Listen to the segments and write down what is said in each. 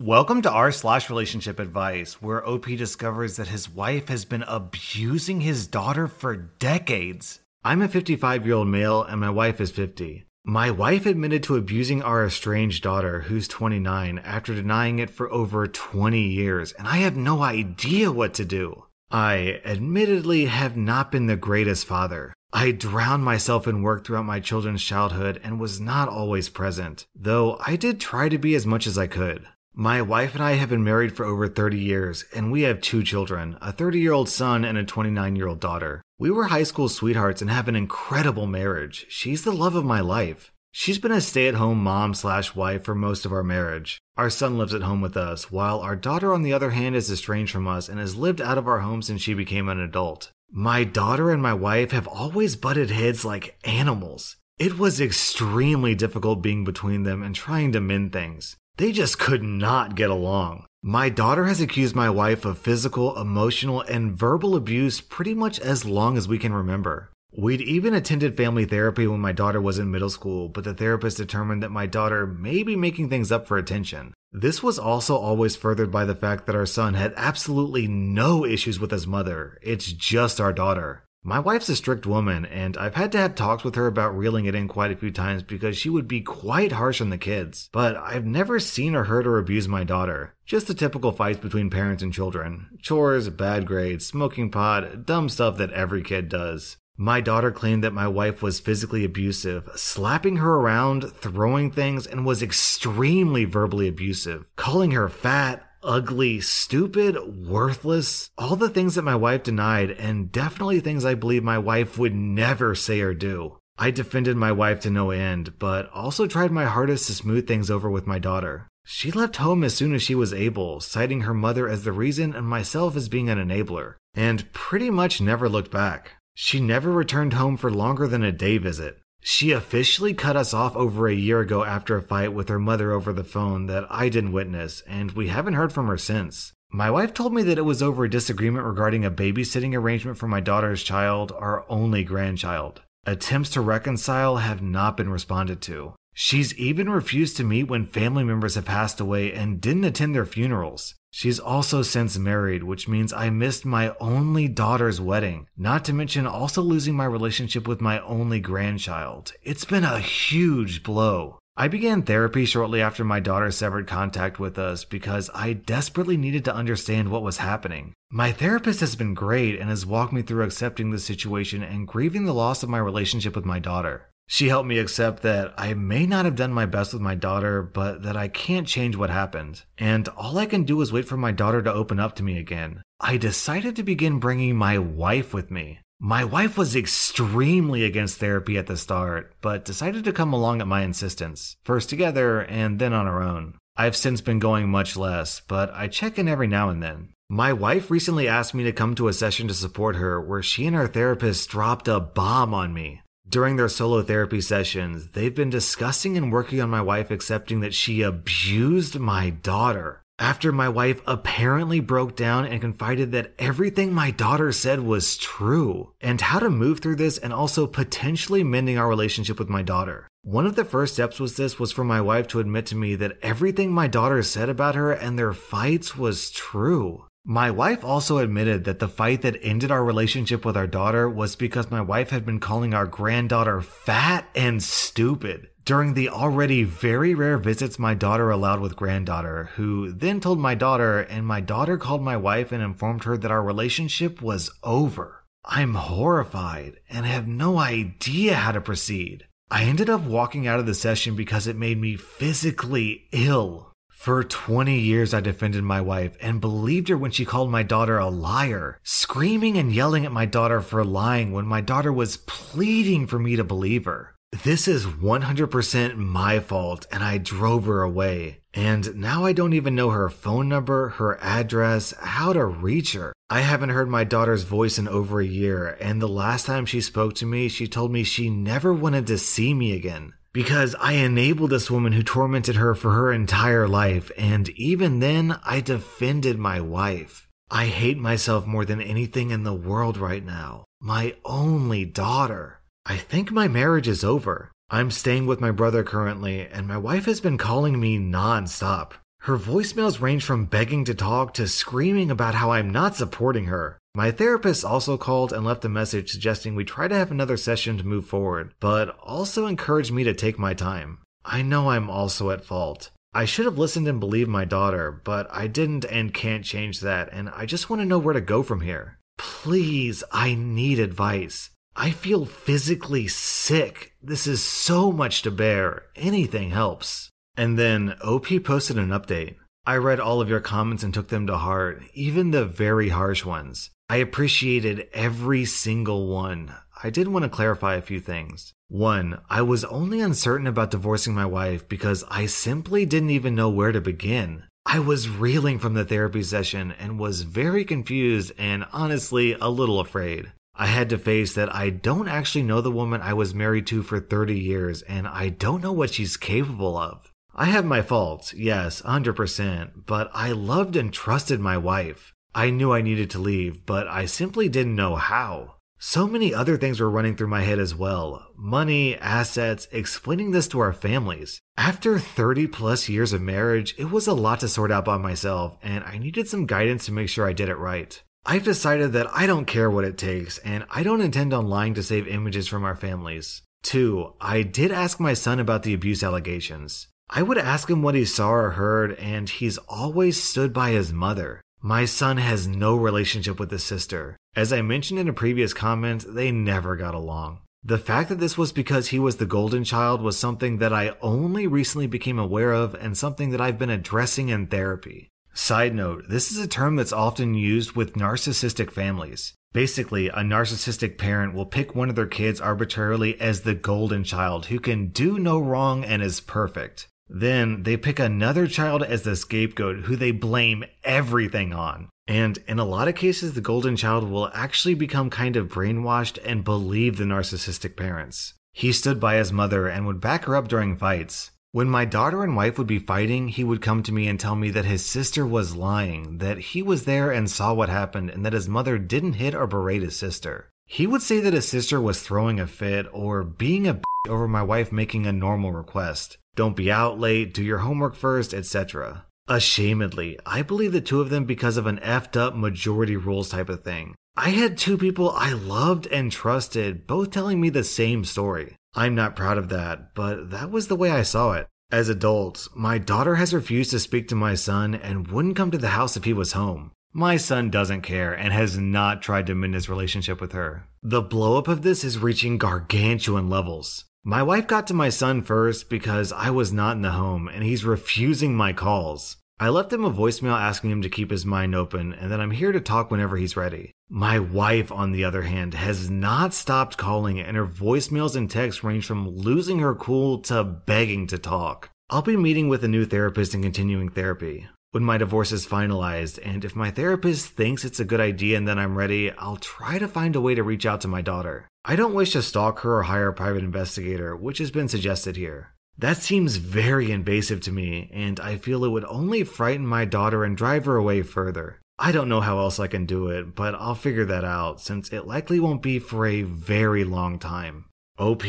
Welcome to r slash relationship advice, where OP discovers that his wife has been abusing his daughter for decades. I'm a 55 year old male and my wife is 50. My wife admitted to abusing our estranged daughter, who's 29, after denying it for over 20 years, and I have no idea what to do. I admittedly have not been the greatest father. I drowned myself in work throughout my children's childhood and was not always present, though I did try to be as much as I could. My wife and I have been married for over 30 years, and we have two children a 30 year old son and a 29 year old daughter. We were high school sweethearts and have an incredible marriage. She's the love of my life. She's been a stay at home mom slash wife for most of our marriage. Our son lives at home with us, while our daughter, on the other hand, is estranged from us and has lived out of our home since she became an adult. My daughter and my wife have always butted heads like animals. It was extremely difficult being between them and trying to mend things. They just could not get along. My daughter has accused my wife of physical, emotional, and verbal abuse pretty much as long as we can remember. We'd even attended family therapy when my daughter was in middle school, but the therapist determined that my daughter may be making things up for attention. This was also always furthered by the fact that our son had absolutely no issues with his mother. It's just our daughter. My wife's a strict woman, and I've had to have talks with her about reeling it in quite a few times because she would be quite harsh on the kids. But I've never seen or heard her abuse my daughter. Just the typical fights between parents and children chores, bad grades, smoking pot, dumb stuff that every kid does. My daughter claimed that my wife was physically abusive, slapping her around, throwing things, and was extremely verbally abusive, calling her fat, ugly, stupid, worthless, all the things that my wife denied, and definitely things I believe my wife would never say or do. I defended my wife to no end, but also tried my hardest to smooth things over with my daughter. She left home as soon as she was able, citing her mother as the reason and myself as being an enabler, and pretty much never looked back. She never returned home for longer than a day visit. She officially cut us off over a year ago after a fight with her mother over the phone that I didn't witness, and we haven't heard from her since. My wife told me that it was over a disagreement regarding a babysitting arrangement for my daughter's child, our only grandchild. Attempts to reconcile have not been responded to. She's even refused to meet when family members have passed away and didn't attend their funerals. She's also since married, which means I missed my only daughter's wedding, not to mention also losing my relationship with my only grandchild. It's been a huge blow. I began therapy shortly after my daughter severed contact with us because I desperately needed to understand what was happening. My therapist has been great and has walked me through accepting the situation and grieving the loss of my relationship with my daughter. She helped me accept that I may not have done my best with my daughter, but that I can't change what happened. And all I can do is wait for my daughter to open up to me again. I decided to begin bringing my wife with me. My wife was extremely against therapy at the start, but decided to come along at my insistence, first together and then on her own. I've since been going much less, but I check in every now and then. My wife recently asked me to come to a session to support her where she and her therapist dropped a bomb on me. During their solo therapy sessions, they've been discussing and working on my wife accepting that she abused my daughter. After my wife apparently broke down and confided that everything my daughter said was true, and how to move through this and also potentially mending our relationship with my daughter. One of the first steps was this was for my wife to admit to me that everything my daughter said about her and their fights was true. My wife also admitted that the fight that ended our relationship with our daughter was because my wife had been calling our granddaughter fat and stupid during the already very rare visits my daughter allowed with granddaughter, who then told my daughter, and my daughter called my wife and informed her that our relationship was over. I'm horrified and have no idea how to proceed. I ended up walking out of the session because it made me physically ill. For 20 years, I defended my wife and believed her when she called my daughter a liar, screaming and yelling at my daughter for lying when my daughter was pleading for me to believe her. This is 100% my fault, and I drove her away. And now I don't even know her phone number, her address, how to reach her. I haven't heard my daughter's voice in over a year, and the last time she spoke to me, she told me she never wanted to see me again because I enabled this woman who tormented her for her entire life, and even then, I defended my wife. I hate myself more than anything in the world right now. My only daughter. I think my marriage is over. I'm staying with my brother currently, and my wife has been calling me nonstop. Her voicemails range from begging to talk to screaming about how I'm not supporting her. My therapist also called and left a message suggesting we try to have another session to move forward, but also encouraged me to take my time. I know I'm also at fault. I should have listened and believed my daughter, but I didn't and can't change that, and I just want to know where to go from here. Please, I need advice. I feel physically sick. This is so much to bear. Anything helps. And then OP posted an update. I read all of your comments and took them to heart, even the very harsh ones. I appreciated every single one. I did want to clarify a few things. One, I was only uncertain about divorcing my wife because I simply didn't even know where to begin. I was reeling from the therapy session and was very confused and honestly a little afraid. I had to face that I don't actually know the woman I was married to for 30 years and I don't know what she's capable of. I have my faults, yes, 100%, but I loved and trusted my wife. I knew I needed to leave, but I simply didn't know how. So many other things were running through my head as well money, assets, explaining this to our families. After 30 plus years of marriage, it was a lot to sort out by myself, and I needed some guidance to make sure I did it right. I've decided that I don't care what it takes, and I don't intend on lying to save images from our families. Two, I did ask my son about the abuse allegations. I would ask him what he saw or heard, and he's always stood by his mother. My son has no relationship with his sister. As I mentioned in a previous comment, they never got along. The fact that this was because he was the golden child was something that I only recently became aware of and something that I've been addressing in therapy. Side note, this is a term that's often used with narcissistic families. Basically, a narcissistic parent will pick one of their kids arbitrarily as the golden child who can do no wrong and is perfect. Then they pick another child as the scapegoat who they blame everything on. And in a lot of cases, the golden child will actually become kind of brainwashed and believe the narcissistic parents. He stood by his mother and would back her up during fights. When my daughter and wife would be fighting, he would come to me and tell me that his sister was lying, that he was there and saw what happened, and that his mother didn't hit or berate his sister. He would say that his sister was throwing a fit or being a over my wife making a normal request. Don't be out late, do your homework first, etc. Ashamedly, I believe the two of them because of an effed up majority rules type of thing. I had two people I loved and trusted, both telling me the same story. I'm not proud of that, but that was the way I saw it. As adults, my daughter has refused to speak to my son and wouldn't come to the house if he was home. My son doesn't care and has not tried to mend his relationship with her. The blowup of this is reaching gargantuan levels. My wife got to my son first because I was not in the home and he's refusing my calls. I left him a voicemail asking him to keep his mind open and that I'm here to talk whenever he's ready. My wife, on the other hand, has not stopped calling and her voicemails and texts range from losing her cool to begging to talk. I'll be meeting with a new therapist and continuing therapy. When my divorce is finalized, and if my therapist thinks it's a good idea and then I'm ready, I'll try to find a way to reach out to my daughter. I don't wish to stalk her or hire a private investigator, which has been suggested here. That seems very invasive to me, and I feel it would only frighten my daughter and drive her away further. I don't know how else I can do it, but I'll figure that out since it likely won't be for a very long time. OP,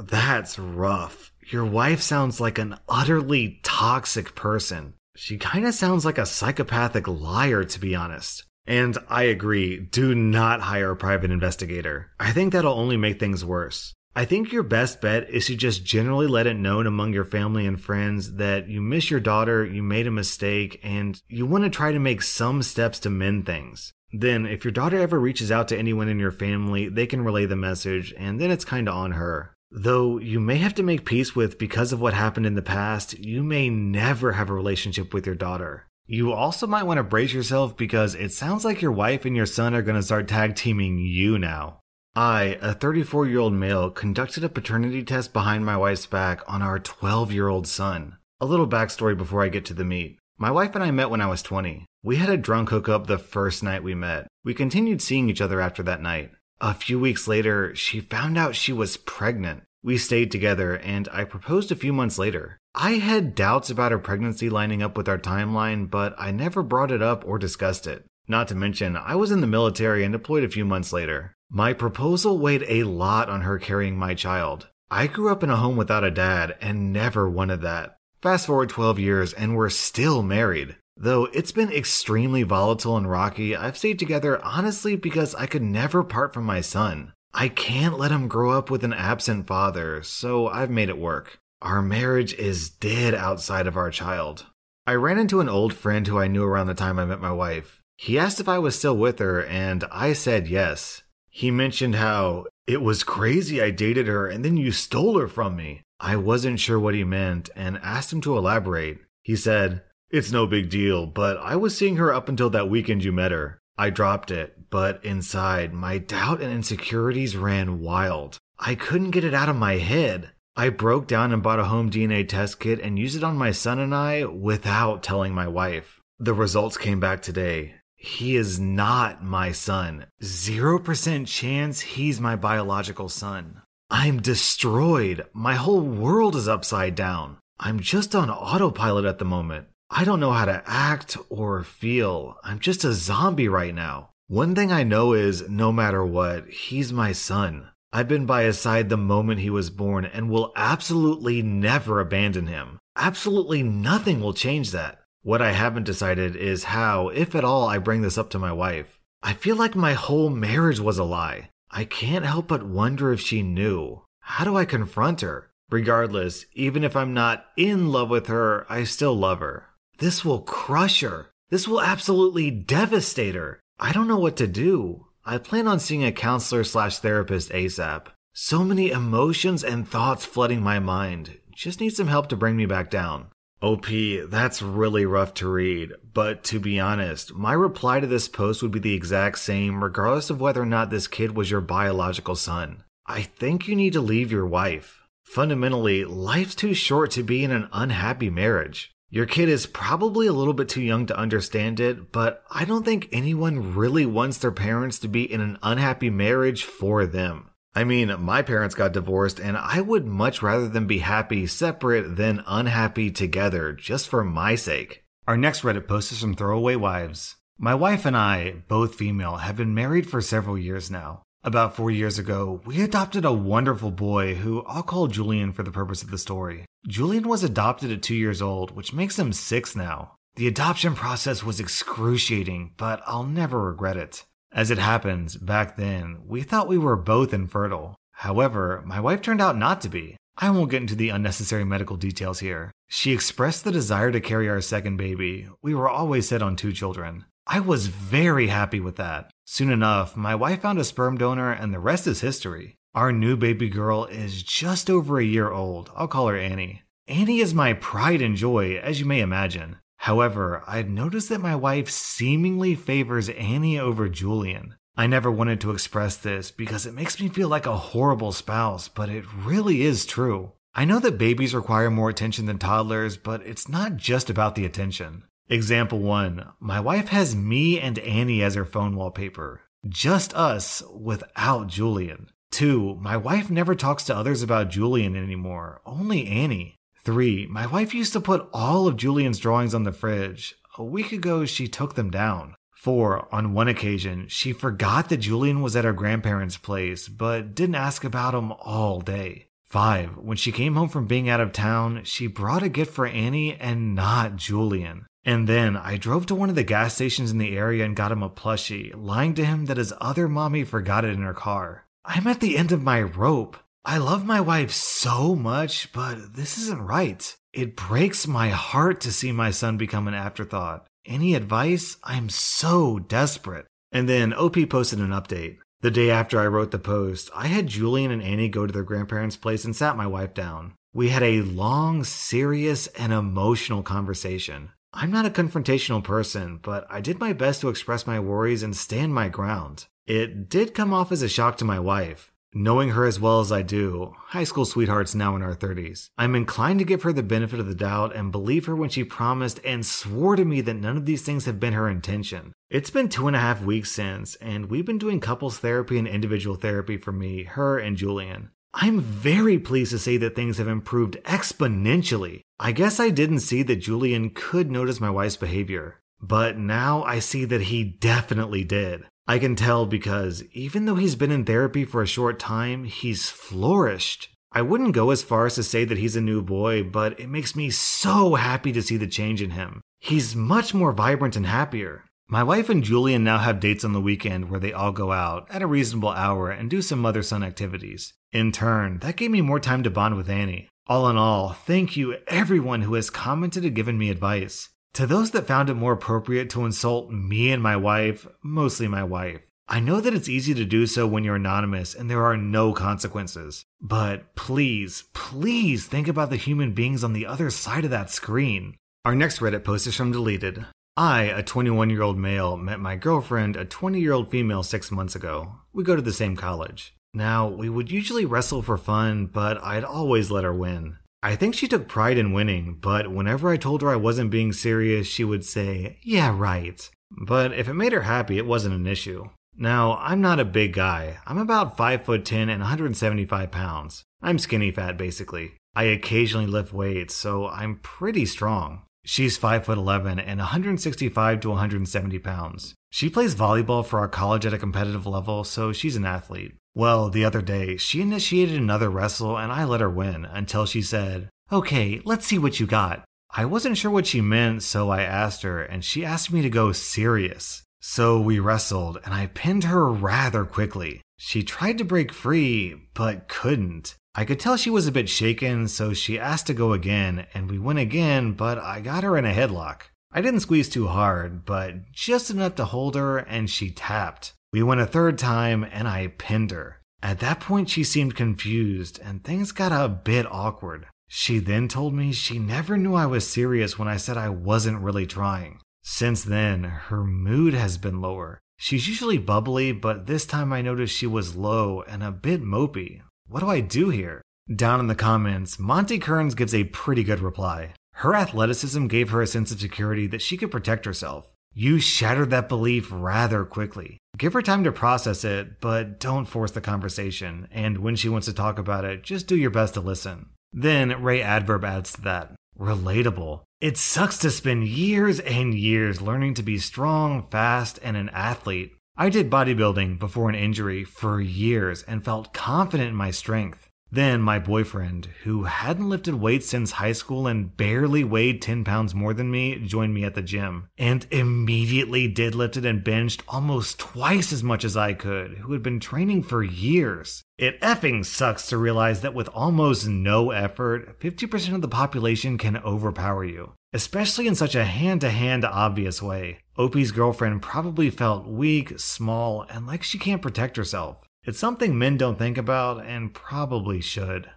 that's rough. Your wife sounds like an utterly toxic person. She kinda sounds like a psychopathic liar, to be honest. And I agree, do not hire a private investigator. I think that'll only make things worse. I think your best bet is to just generally let it known among your family and friends that you miss your daughter, you made a mistake, and you want to try to make some steps to mend things. Then, if your daughter ever reaches out to anyone in your family, they can relay the message, and then it's kinda on her. Though you may have to make peace with because of what happened in the past, you may never have a relationship with your daughter. You also might want to brace yourself because it sounds like your wife and your son are going to start tag teaming you now. I, a 34 year old male, conducted a paternity test behind my wife's back on our 12 year old son. A little backstory before I get to the meat. My wife and I met when I was 20. We had a drunk hookup the first night we met. We continued seeing each other after that night. A few weeks later, she found out she was pregnant. We stayed together and I proposed a few months later. I had doubts about her pregnancy lining up with our timeline, but I never brought it up or discussed it. Not to mention, I was in the military and deployed a few months later. My proposal weighed a lot on her carrying my child. I grew up in a home without a dad and never wanted that. Fast forward 12 years and we're still married. Though it's been extremely volatile and rocky, I've stayed together honestly because I could never part from my son. I can't let him grow up with an absent father, so I've made it work. Our marriage is dead outside of our child. I ran into an old friend who I knew around the time I met my wife. He asked if I was still with her, and I said yes. He mentioned how it was crazy I dated her and then you stole her from me. I wasn't sure what he meant and asked him to elaborate. He said, It's no big deal, but I was seeing her up until that weekend you met her. I dropped it, but inside, my doubt and insecurities ran wild. I couldn't get it out of my head. I broke down and bought a home DNA test kit and used it on my son and I without telling my wife. The results came back today. He is not my son. 0% chance he's my biological son. I'm destroyed. My whole world is upside down. I'm just on autopilot at the moment. I don't know how to act or feel. I'm just a zombie right now. One thing I know is no matter what, he's my son. I've been by his side the moment he was born and will absolutely never abandon him. Absolutely nothing will change that. What I haven't decided is how, if at all, I bring this up to my wife. I feel like my whole marriage was a lie. I can't help but wonder if she knew. How do I confront her? Regardless, even if I'm not in love with her, I still love her. This will crush her. This will absolutely devastate her. I don't know what to do. I plan on seeing a counselor slash therapist ASAP. So many emotions and thoughts flooding my mind. Just need some help to bring me back down. OP, that's really rough to read, but to be honest, my reply to this post would be the exact same regardless of whether or not this kid was your biological son. I think you need to leave your wife. Fundamentally, life's too short to be in an unhappy marriage. Your kid is probably a little bit too young to understand it, but I don't think anyone really wants their parents to be in an unhappy marriage for them. I mean, my parents got divorced, and I would much rather them be happy separate than unhappy together, just for my sake. Our next Reddit post is from Throwaway Wives. My wife and I, both female, have been married for several years now. About four years ago, we adopted a wonderful boy who I'll call Julian for the purpose of the story. Julian was adopted at two years old, which makes him six now. The adoption process was excruciating, but I'll never regret it. As it happens, back then, we thought we were both infertile. However, my wife turned out not to be. I won't get into the unnecessary medical details here. She expressed the desire to carry our second baby. We were always set on two children. I was very happy with that. Soon enough, my wife found a sperm donor, and the rest is history. Our new baby girl is just over a year old. I'll call her Annie. Annie is my pride and joy, as you may imagine. However, I've noticed that my wife seemingly favors Annie over Julian. I never wanted to express this because it makes me feel like a horrible spouse, but it really is true. I know that babies require more attention than toddlers, but it's not just about the attention. Example 1 My wife has me and Annie as her phone wallpaper. Just us without Julian. 2. My wife never talks to others about Julian anymore, only Annie. 3. My wife used to put all of Julian's drawings on the fridge. A week ago, she took them down. 4. On one occasion, she forgot that Julian was at her grandparents' place, but didn't ask about him all day. 5. When she came home from being out of town, she brought a gift for Annie and not Julian. And then I drove to one of the gas stations in the area and got him a plushie, lying to him that his other mommy forgot it in her car. I'm at the end of my rope. I love my wife so much, but this isn't right. It breaks my heart to see my son become an afterthought. Any advice? I'm so desperate. And then OP posted an update. The day after I wrote the post, I had Julian and Annie go to their grandparents' place and sat my wife down. We had a long, serious, and emotional conversation. I'm not a confrontational person, but I did my best to express my worries and stand my ground. It did come off as a shock to my wife. Knowing her as well as I do, high school sweethearts now in our 30s, I'm inclined to give her the benefit of the doubt and believe her when she promised and swore to me that none of these things have been her intention. It's been two and a half weeks since, and we've been doing couples therapy and individual therapy for me, her, and Julian. I'm very pleased to say that things have improved exponentially. I guess I didn't see that Julian could notice my wife's behavior, but now I see that he definitely did. I can tell because even though he's been in therapy for a short time, he's flourished. I wouldn't go as far as to say that he's a new boy, but it makes me so happy to see the change in him. He's much more vibrant and happier. My wife and Julian now have dates on the weekend where they all go out at a reasonable hour and do some mother son activities. In turn, that gave me more time to bond with Annie. All in all, thank you everyone who has commented and given me advice. To those that found it more appropriate to insult me and my wife, mostly my wife, I know that it's easy to do so when you're anonymous and there are no consequences. But please, please think about the human beings on the other side of that screen. Our next Reddit post is from Deleted. I, a 21 year old male, met my girlfriend, a 20 year old female, six months ago. We go to the same college. Now, we would usually wrestle for fun, but I'd always let her win. I think she took pride in winning, but whenever I told her I wasn't being serious, she would say, Yeah, right. But if it made her happy, it wasn't an issue. Now, I'm not a big guy. I'm about 5 foot 10 and 175 pounds. I'm skinny fat, basically. I occasionally lift weights, so I'm pretty strong. She's 5 foot 11 and 165 to 170 pounds. She plays volleyball for our college at a competitive level, so she's an athlete. Well, the other day, she initiated another wrestle and I let her win until she said, Okay, let's see what you got. I wasn't sure what she meant, so I asked her, and she asked me to go serious. So we wrestled, and I pinned her rather quickly. She tried to break free, but couldn't. I could tell she was a bit shaken, so she asked to go again, and we went again, but I got her in a headlock. I didn't squeeze too hard, but just enough to hold her, and she tapped. We went a third time, and I pinned her. At that point, she seemed confused, and things got a bit awkward. She then told me she never knew I was serious when I said I wasn't really trying. Since then, her mood has been lower. She's usually bubbly, but this time I noticed she was low and a bit mopey. What do I do here? Down in the comments, Monty Kearns gives a pretty good reply. Her athleticism gave her a sense of security that she could protect herself. You shattered that belief rather quickly. Give her time to process it, but don't force the conversation. And when she wants to talk about it, just do your best to listen. Then Ray Adverb adds to that relatable. It sucks to spend years and years learning to be strong, fast, and an athlete, I did bodybuilding before an injury for years and felt confident in my strength. Then my boyfriend, who hadn't lifted weights since high school and barely weighed 10 pounds more than me, joined me at the gym and immediately deadlifted and benched almost twice as much as I could, who had been training for years. It effing sucks to realize that with almost no effort, 50% of the population can overpower you, especially in such a hand to hand obvious way. OP's girlfriend probably felt weak, small, and like she can't protect herself. It's something men don't think about and probably should.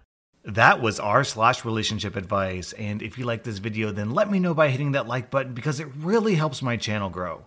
That was r slash relationship advice, and if you like this video, then let me know by hitting that like button because it really helps my channel grow.